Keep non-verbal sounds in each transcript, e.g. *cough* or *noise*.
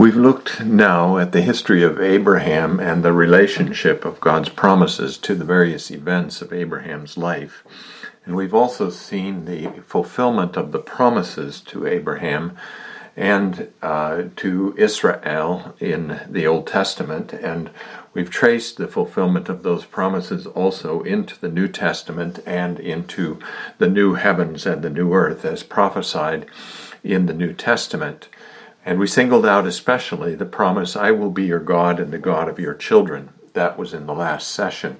We've looked now at the history of Abraham and the relationship of God's promises to the various events of Abraham's life. And we've also seen the fulfillment of the promises to Abraham and uh, to Israel in the Old Testament. And we've traced the fulfillment of those promises also into the New Testament and into the new heavens and the new earth as prophesied in the New Testament. And we singled out especially the promise, I will be your God and the God of your children. That was in the last session.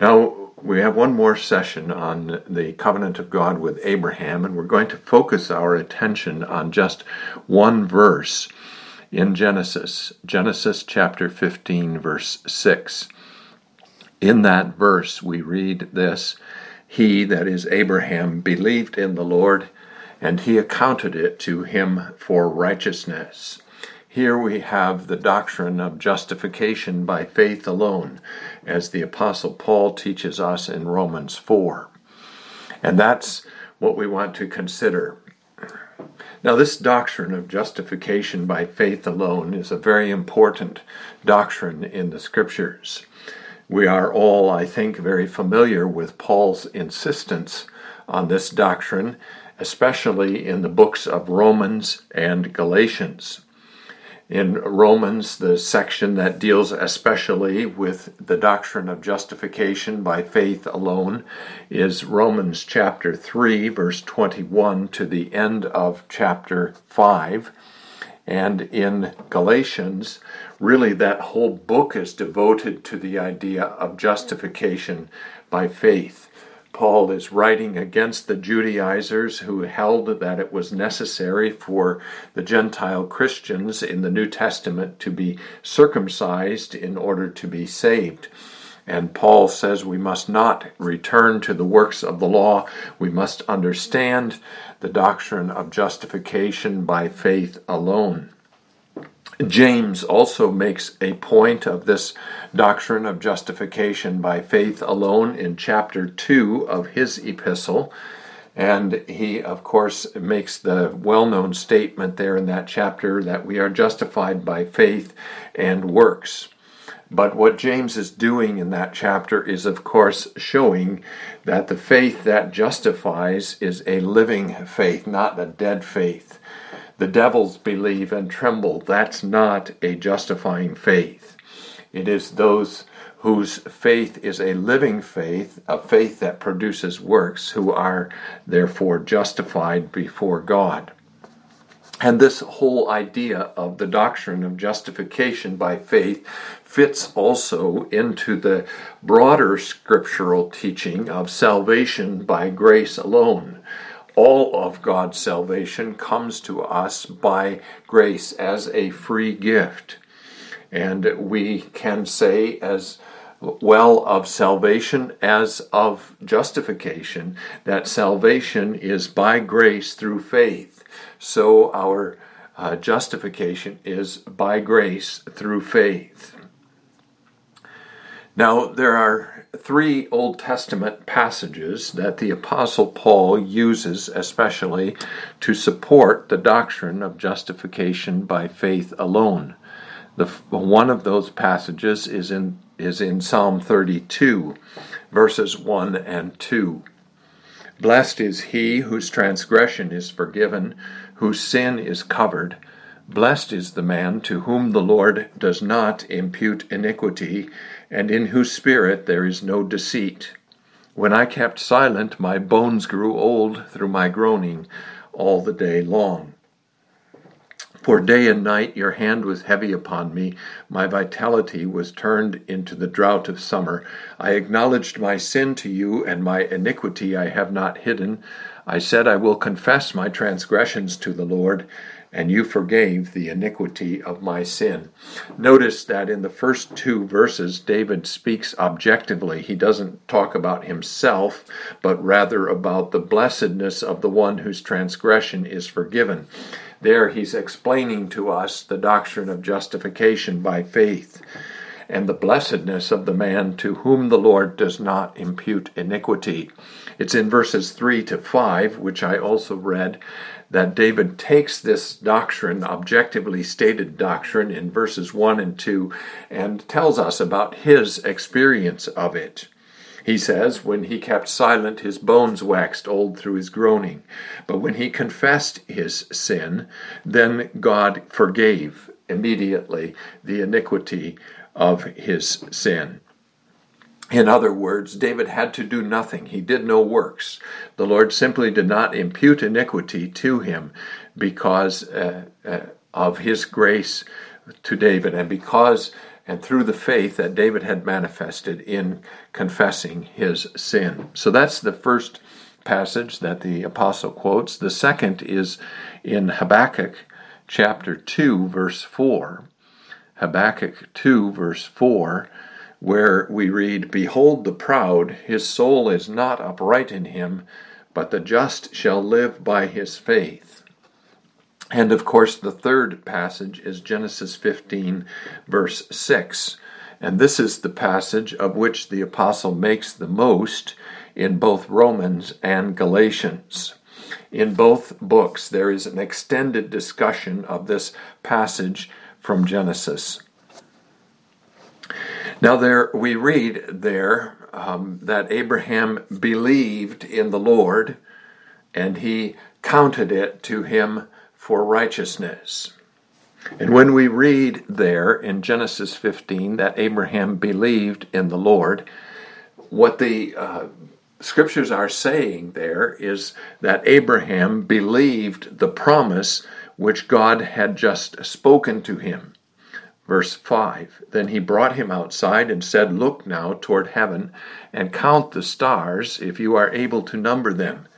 Now, we have one more session on the covenant of God with Abraham, and we're going to focus our attention on just one verse in Genesis, Genesis chapter 15, verse 6. In that verse, we read this He, that is Abraham, believed in the Lord and he accounted it to him for righteousness. Here we have the doctrine of justification by faith alone, as the Apostle Paul teaches us in Romans 4. And that's what we want to consider. Now, this doctrine of justification by faith alone is a very important doctrine in the Scriptures. We are all, I think, very familiar with Paul's insistence on this doctrine especially in the books of Romans and Galatians. In Romans, the section that deals especially with the doctrine of justification by faith alone is Romans chapter 3, verse 21 to the end of chapter 5. And in Galatians, really that whole book is devoted to the idea of justification by faith. Paul is writing against the Judaizers who held that it was necessary for the Gentile Christians in the New Testament to be circumcised in order to be saved. And Paul says we must not return to the works of the law. We must understand the doctrine of justification by faith alone. James also makes a point of this doctrine of justification by faith alone in chapter 2 of his epistle. And he, of course, makes the well known statement there in that chapter that we are justified by faith and works. But what James is doing in that chapter is, of course, showing that the faith that justifies is a living faith, not a dead faith the devils believe and tremble. That's not a justifying faith. It is those whose faith is a living faith, a faith that produces works, who are therefore justified before God. And this whole idea of the doctrine of justification by faith fits also into the broader scriptural teaching of salvation by grace alone all of God's salvation comes to us by grace as a free gift. And we can say, as well of salvation as of justification, that salvation is by grace through faith. So our uh, justification is by grace through faith. Now, there are three Old Testament passages that the Apostle Paul uses especially to support the doctrine of justification by faith alone. The, one of those passages is in, is in Psalm 32, verses 1 and 2. Blessed is he whose transgression is forgiven, whose sin is covered. Blessed is the man to whom the Lord does not impute iniquity, and in whose spirit there is no deceit. When I kept silent, my bones grew old through my groaning all the day long. For day and night your hand was heavy upon me, my vitality was turned into the drought of summer. I acknowledged my sin to you, and my iniquity I have not hidden. I said, I will confess my transgressions to the Lord and you forgave the iniquity of my sin. Notice that in the first two verses, David speaks objectively. He doesn't talk about himself, but rather about the blessedness of the one whose transgression is forgiven. There, he's explaining to us the doctrine of justification by faith. and the blessedness of the man to whom the Lord does not impute iniquity. It's in verses 3 to 5, which I also read, that David takes this doctrine, objectively stated doctrine, in verses 1 and 2, and tells us about his experience of it. He says, When he kept silent, his bones waxed old through his groaning. But when he confessed his sin, then God forgave immediately the iniquity of his sin. In other words, David had to do nothing. He did no works. The Lord simply did not impute iniquity to him because uh, uh, of his grace to David and because and through the faith that David had manifested in confessing his sin. So that's the first passage that the apostle quotes. The second is in Habakkuk chapter 2, verse 4. Habakkuk 2, verse 4, where we read, Behold the proud, his soul is not upright in him, but the just shall live by his faith. And of course, the third passage is Genesis 15, verse 6. And this is the passage of which the apostle makes the most in both Romans and Galatians. In both books, there is an extended discussion of this passage from Genesis. Now, there we read there um, that Abraham believed in the Lord, and he counted it to him for righteousness. And when we read there in Genesis 15 that Abraham believed in the Lord, what the uh, scriptures are saying there is that Abraham believed the promise which God had just spoken to him. Verse 5 Then he brought him outside and said, Look now toward heaven and count the stars, if you are able to number them.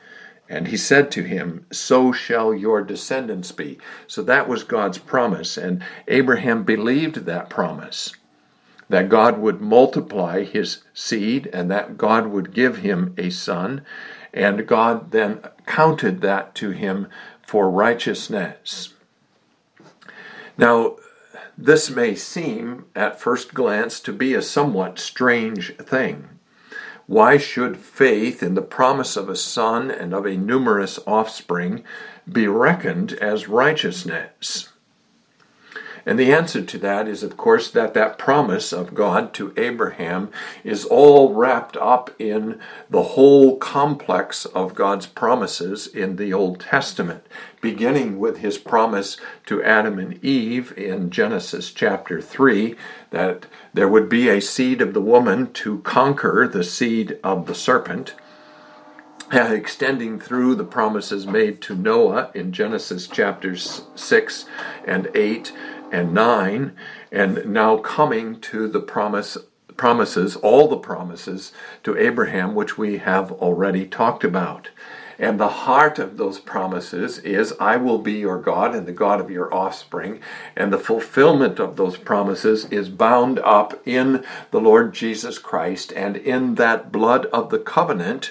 And he said to him, So shall your descendants be. So that was God's promise. And Abraham believed that promise that God would multiply his seed and that God would give him a son. And God then counted that to him for righteousness. Now, this may seem at first glance to be a somewhat strange thing. Why should faith in the promise of a son and of a numerous offspring be reckoned as righteousness? And the answer to that is, of course, that that promise of God to Abraham is all wrapped up in the whole complex of God's promises in the Old Testament, beginning with his promise to Adam and Eve in Genesis chapter 3 that there would be a seed of the woman to conquer the seed of the serpent. Uh, extending through the promises made to Noah in Genesis chapters 6 and 8, and 9, and now coming to the promise promises, all the promises to Abraham, which we have already talked about. And the heart of those promises is, I will be your God and the God of your offspring. And the fulfillment of those promises is bound up in the Lord Jesus Christ and in that blood of the covenant,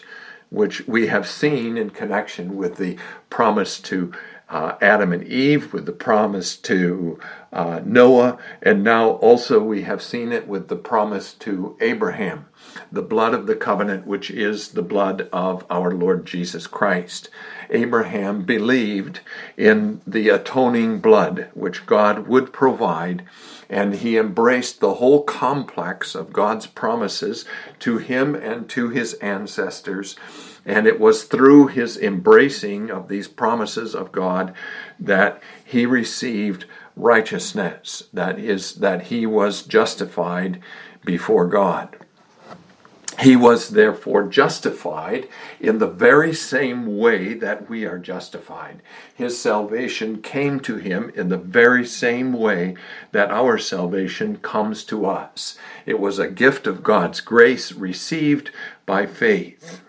which we have seen in connection with the promise to uh, Adam and Eve, with the promise to uh, Noah, and now also we have seen it with the promise to Abraham, the blood of the covenant, which is the blood of our Lord Jesus Christ. Abraham believed in the atoning blood which God would provide, and he embraced the whole complex of God's promises to him and to his ancestors and it was through his embracing of these promises of God that he received righteousness, that is, that he was justified before God. He was therefore justified in the very same way that we are justified. His salvation came to him in the very same way that our salvation comes to us. It was a gift of God's grace received by faith.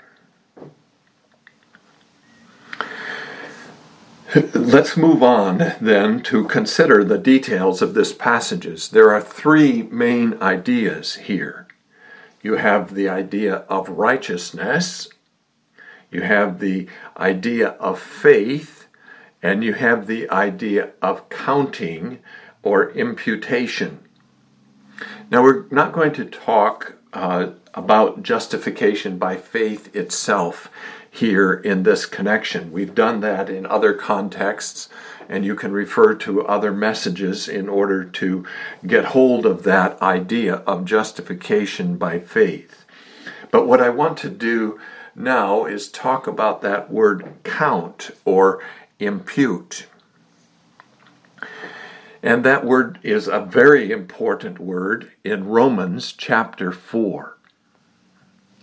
*laughs* Let's move on then to consider the details of this passages. There are three main ideas here. You have the idea of righteousness, you have the idea of faith, and you have the idea of counting or imputation. Now, we're not going to talk uh, about justification by faith itself here in this connection. We've done that in other contexts, and you can refer to other messages in order to get hold of that idea of justification by faith. But what I want to do now is talk about that word count or impute. And that word is a very important word in Romans chapter 4.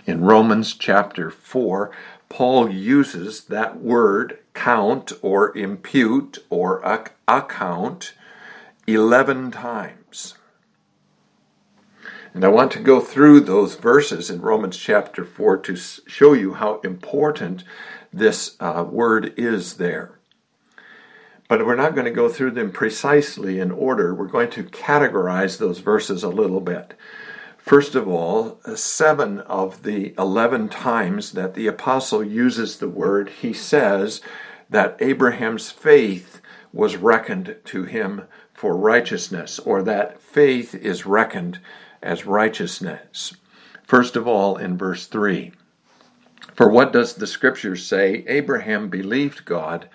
In Romans chapter 4, Paul uses that word count or impute or account 11 times. And I want to go through those verses in Romans chapter 4 to show you how important this uh, word is there. But we're not going to go through them precisely in order. We're going to categorize those verses a little bit. First of all, uh, seven of the 11 times that the apostle uses the word, he says that Abraham's faith was reckoned to him for righteousness, or that faith is reckoned as righteousness. First of all, in verse 3. For what does the scripture say? Abraham believed God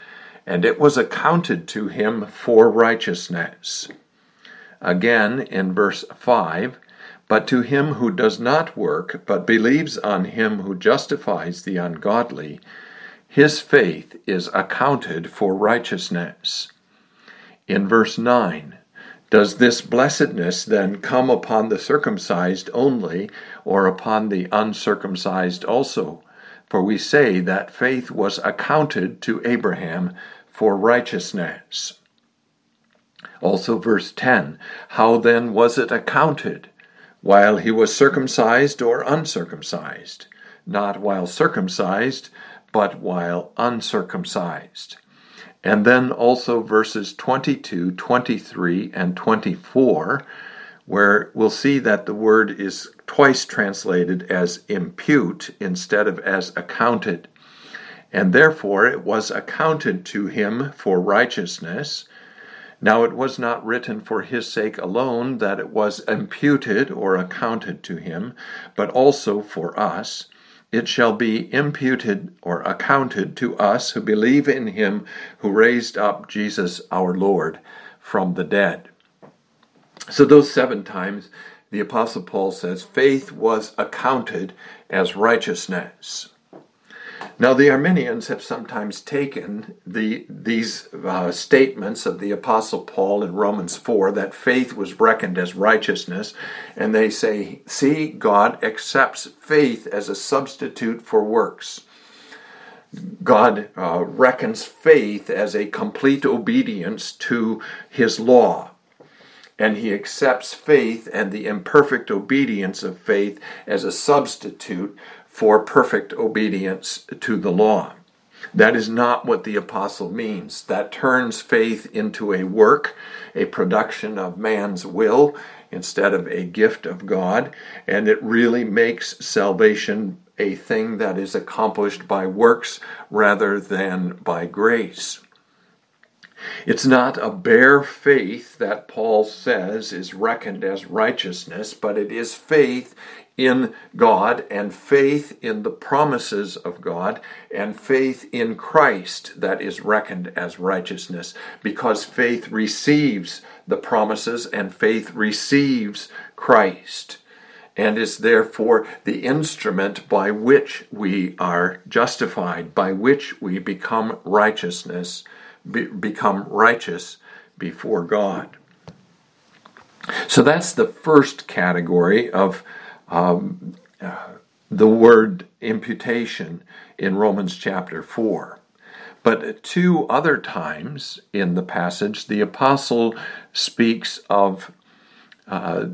and it was accounted to him for righteousness. Again, in verse 5, but to him who does not work, but believes on him who justifies the ungodly, his faith is accounted for righteousness. In verse 9, does this blessedness then come upon the circumcised only, or upon the uncircumcised also? For we say that faith was accounted to Abraham for righteousness. Also, verse 10 How then was it accounted? While he was circumcised or uncircumcised? Not while circumcised, but while uncircumcised. And then also verses 22, 23, and 24, where we'll see that the word is twice translated as impute instead of as accounted and therefore it was accounted to him for righteousness. Now it was not written for his sake alone that it was imputed or accounted to him, but also for us. It shall be imputed or accounted to us who believe in him who raised up Jesus our Lord from the dead. So, those seven times, the Apostle Paul says, faith was accounted as righteousness. Now, the Arminians have sometimes taken the, these uh, statements of the Apostle Paul in Romans 4 that faith was reckoned as righteousness, and they say, see, God accepts faith as a substitute for works. God uh, reckons faith as a complete obedience to his law. And he accepts faith and the imperfect obedience of faith as a substitute for perfect obedience to the law. That is not what the apostle means. That turns faith into a work, a production of man's will instead of a gift of God, and it really makes salvation a thing that is accomplished by works rather than by grace. It's not a bare faith that Paul says is reckoned as righteousness, but it is faith in God and faith in the promises of God and faith in Christ that is reckoned as righteousness because faith receives the promises and faith receives Christ and is therefore the instrument by which we are justified, by which we become righteousness, be, become righteous before God. So that's the first category of um, the word imputation in Romans chapter 4. But two other times in the passage, the apostle speaks of uh,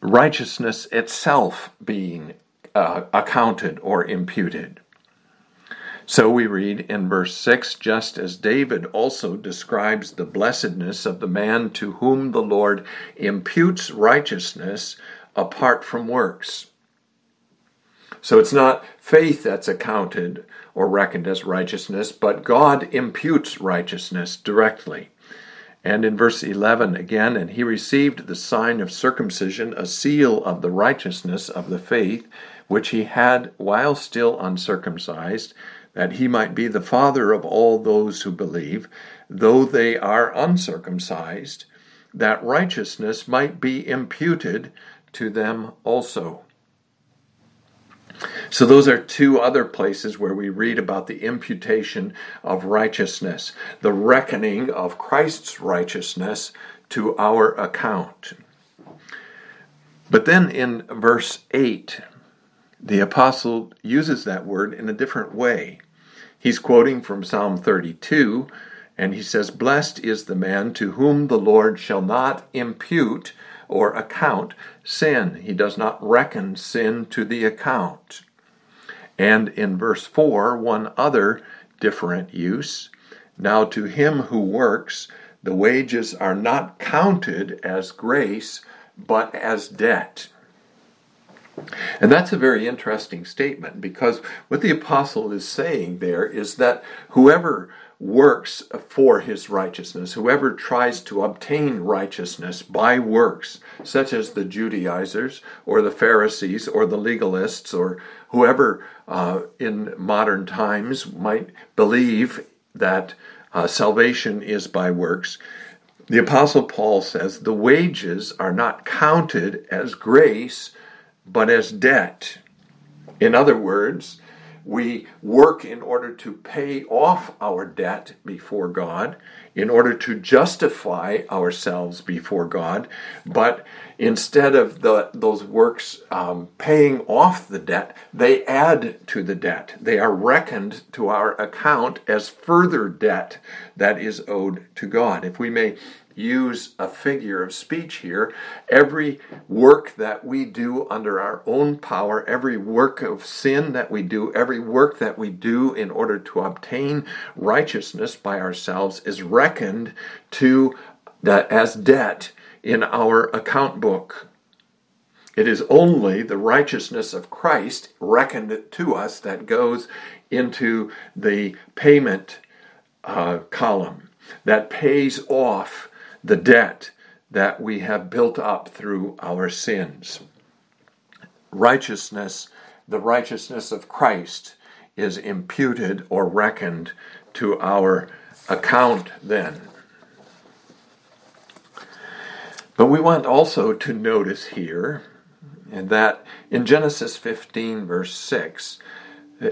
righteousness itself being uh, accounted or imputed. So we read in verse 6 just as David also describes the blessedness of the man to whom the Lord imputes righteousness apart from works. So it's not faith that's accounted or reckoned as righteousness, but God imputes righteousness directly. And in verse 11 again, and he received the sign of circumcision, a seal of the righteousness of the faith, which he had while still uncircumcised, that he might be the father of all those who believe, though they are uncircumcised, that righteousness might be imputed to them also. So, those are two other places where we read about the imputation of righteousness, the reckoning of Christ's righteousness to our account. But then in verse 8, the apostle uses that word in a different way. He's quoting from Psalm 32, and he says, Blessed is the man to whom the Lord shall not impute or account sin. He does not reckon sin to the account. And in verse 4, one other different use. Now to him who works, the wages are not counted as grace, but as debt. And that's a very interesting statement because what the apostle is saying there is that whoever works for his righteousness, whoever tries to obtain righteousness by works, such as the Judaizers or the Pharisees or the legalists or whoever uh, in modern times might believe that uh, salvation is by works, the Apostle Paul says the wages are not counted as grace but as debt. In other words, we work in order to pay off our debt before God, in order to justify ourselves before God. But instead of the, those works um, paying off the debt, they add to the debt. They are reckoned to our account as further debt that is owed to God. If we may use a figure of speech here. Every work that we do under our own power, every work of sin that we do, every work that we do in order to obtain righteousness by ourselves is reckoned to that as debt in our account book. It is only the righteousness of Christ reckoned to us that goes into the payment uh, column that pays off the debt that we have built up through our sins. Righteousness, the righteousness of Christ, is imputed or reckoned to our account then. But we want also to notice here that in Genesis 15, verse 6,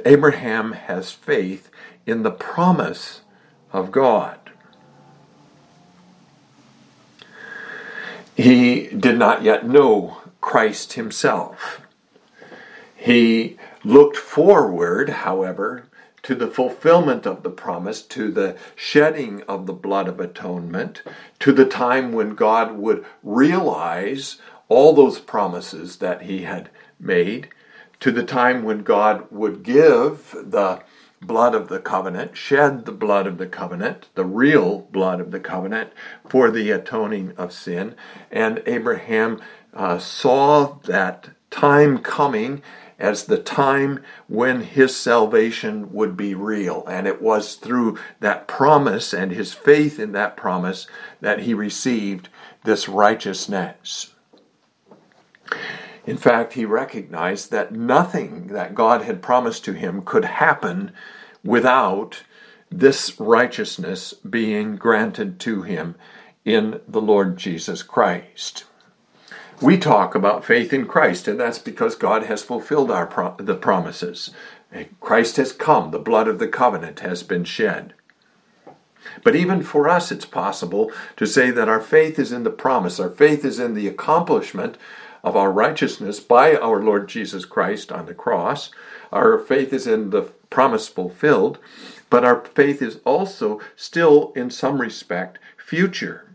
Abraham has faith in the promise of God. He did not yet know Christ himself. He looked forward, however, to the fulfillment of the promise, to the shedding of the blood of atonement, to the time when God would realize all those promises that he had made, to the time when God would give the blood of the covenant, shed the blood of the covenant, the real blood of the covenant, for the atoning of sin. And Abraham uh, saw that time coming as the time when his salvation would be real. And it was through that promise and his faith in that promise that he received this righteousness. In fact, he recognized that nothing that God had promised to him could happen without this righteousness being granted to him in the Lord Jesus Christ. We talk about faith in Christ, and that's because God has fulfilled our pro- the promises. Christ has come, the blood of the covenant has been shed. But even for us, it's possible to say that our faith is in the promise, our faith is in the accomplishment of our righteousness by our Lord Jesus Christ on the cross. Our faith is in the promise fulfilled, but our faith is also still, in some respect, future.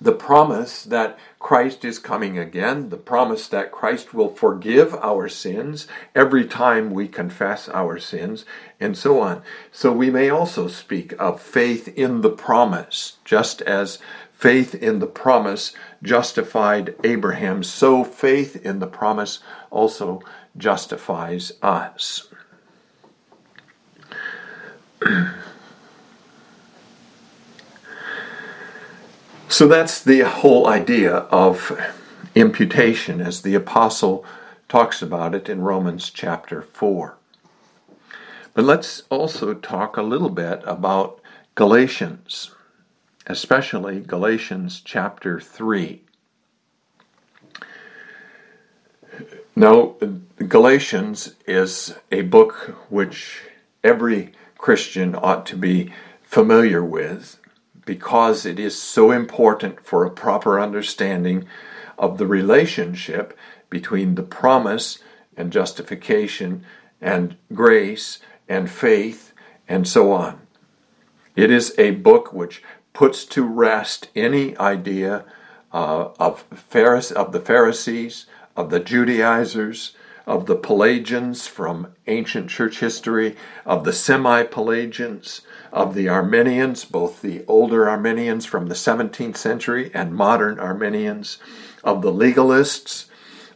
The promise that Christ is coming again, the promise that Christ will forgive our sins every time we confess our sins, and so on. So we may also speak of faith in the promise, just as faith in the promise justified Abraham, so faith in the promise also justifies us. *clears throat* So that's the whole idea of imputation as the apostle talks about it in Romans chapter 4. But let's also talk a little bit about Galatians, especially Galatians chapter 3. Now, Galatians is a book which every Christian ought to be familiar with because it is so important for a proper understanding of the relationship between the promise and justification and grace and faith and so on. It is a book which puts to rest any idea uh, of, Pharise- of the Pharisees, of the Judaizers, of the Pelagians from ancient church history, of the semi Pelagians, of the Arminians, both the older Arminians from the 17th century and modern Arminians, of the legalists,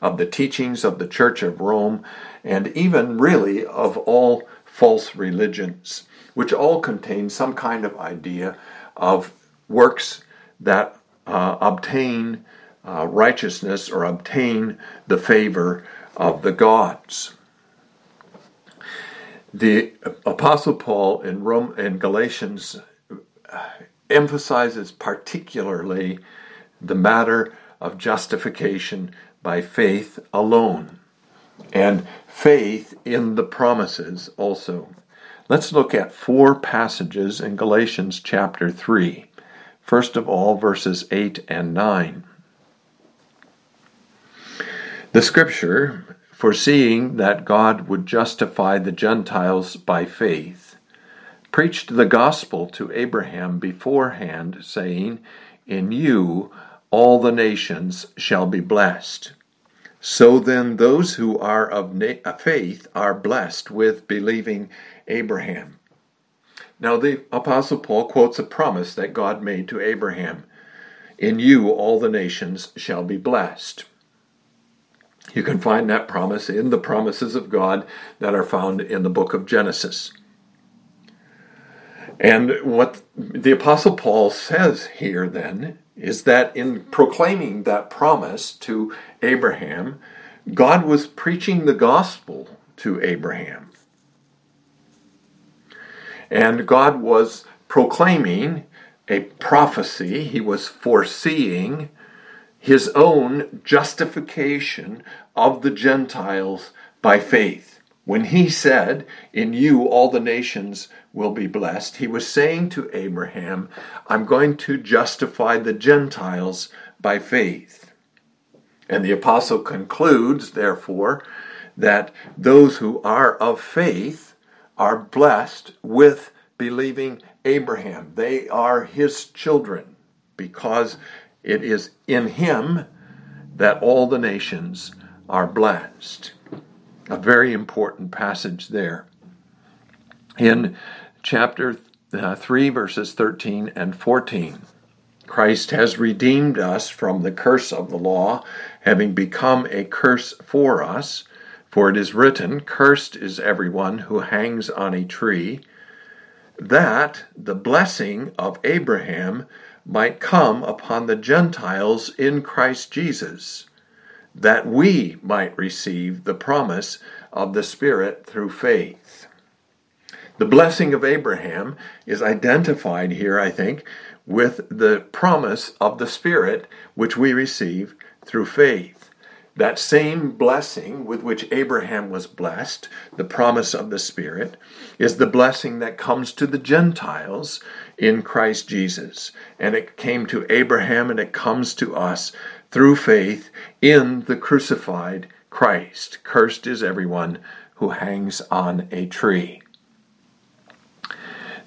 of the teachings of the Church of Rome, and even really of all false religions, which all contain some kind of idea of works that uh, obtain uh, righteousness or obtain the favor of the gods. The Apostle Paul in Rome in Galatians uh, emphasizes particularly the matter of justification by faith alone and faith in the promises also. Let's look at four passages in Galatians chapter 3. First of all, verses 8 and 9. The scripture, foreseeing that God would justify the Gentiles by faith, preached the gospel to Abraham beforehand, saying, In you all the nations shall be blessed. So then, those who are of na- faith are blessed with believing Abraham. Now, the Apostle Paul quotes a promise that God made to Abraham In you all the nations shall be blessed. You can find that promise in the promises of God that are found in the book of Genesis. And what the Apostle Paul says here then is that in proclaiming that promise to Abraham, God was preaching the gospel to Abraham. And God was proclaiming a prophecy, he was foreseeing his own justification of the Gentiles by faith. When he said, In you all the nations will be blessed, he was saying to Abraham, I'm going to justify the Gentiles by faith. And the apostle concludes, therefore, that those who are of faith are blessed with believing Abraham. They are his children because it is in him that all the nations are blessed. A very important passage there. In chapter uh, 3, verses 13 and 14, Christ has redeemed us from the curse of the law, having become a curse for us. For it is written, Cursed is everyone who hangs on a tree, that the blessing of Abraham might come upon the Gentiles in Christ Jesus, that we might receive the promise of the Spirit through faith. The blessing of Abraham is identified here, I think, with the promise of the Spirit which we receive through faith. That same blessing with which Abraham was blessed, the promise of the Spirit, is the blessing that comes to the Gentiles in Christ Jesus. And it came to Abraham and it comes to us through faith in the crucified Christ. Cursed is everyone who hangs on a tree.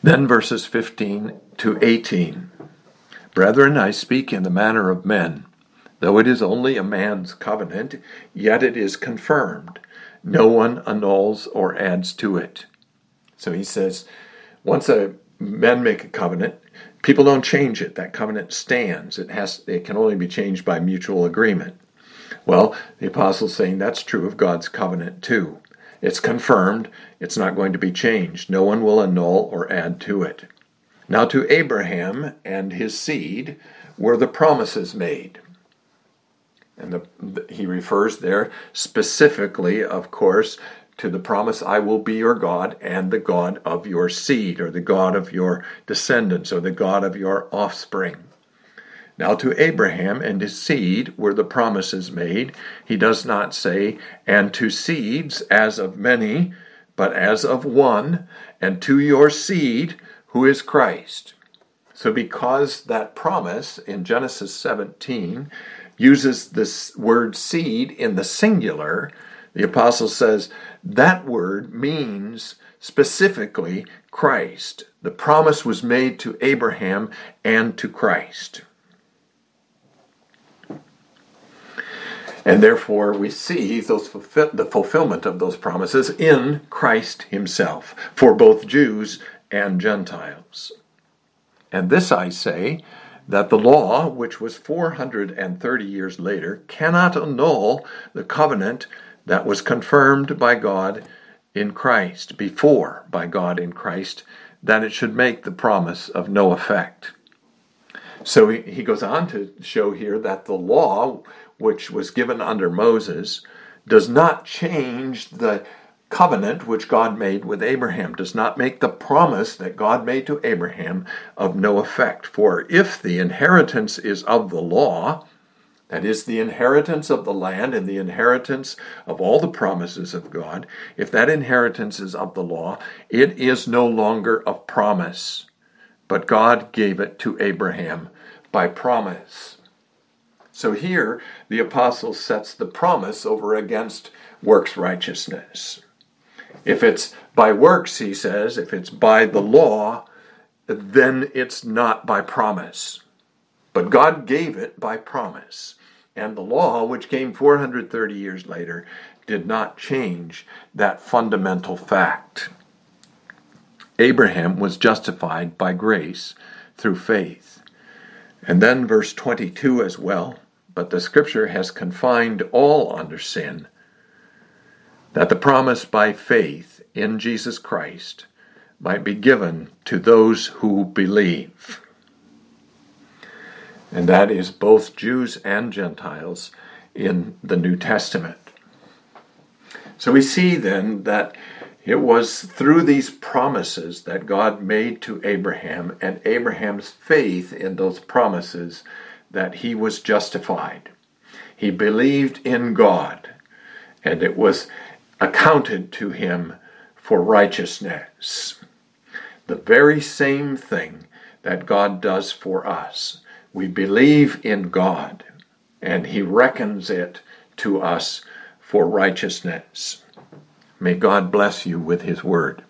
Then verses 15 to 18. Brethren, I speak in the manner of men Though it is only a man's covenant, yet it is confirmed. No one annuls or adds to it. So he says, once a men make a covenant, people don't change it. That covenant stands. It has it can only be changed by mutual agreement. Well, the apostle's saying that's true of God's covenant too. It's confirmed, it's not going to be changed. No one will annul or add to it. Now to Abraham and his seed were the promises made. And the, he refers there specifically, of course, to the promise, I will be your God and the God of your seed, or the God of your descendants, or the God of your offspring. Now, to Abraham and his seed were the promises made. He does not say, and to seeds as of many, but as of one, and to your seed, who is Christ. So, because that promise in Genesis 17 uses this word seed in the singular, the apostle says that word means specifically Christ. The promise was made to Abraham and to Christ. And therefore, we see those the fulfillment of those promises in Christ Himself for both Jews and Gentiles. And this I say that the law, which was 430 years later, cannot annul the covenant that was confirmed by God in Christ, before by God in Christ, that it should make the promise of no effect. So he, he goes on to show here that the law, which was given under Moses, does not change the covenant which God made with Abraham, does not make the promise that God made to Abraham of no effect. For if the inheritance is of the law, that is the inheritance of the land and the inheritance of all the promises of God, if that inheritance is of the law, it is no longer of promise, but God gave it to Abraham by promise. So here the apostle sets the promise over against works righteousness. If it's by works, he says, if it's by the law, then it's not by promise. But God gave it by promise. And the law, which came 430 years later, did not change that fundamental fact. Abraham was justified by grace through faith. And then verse 22 as well. But the scripture has confined all under sin that the promise by faith in Jesus Christ might be given to those who believe. And that is both Jews and Gentiles in the New Testament. So we see then that it was through these promises that God made to Abraham and Abraham's faith in those promises that he was justified. He believed in God, and it was accounted to him for righteousness. The very same thing that God does for us. We believe in God, and He reckons it to us for righteousness. May God bless you with His word.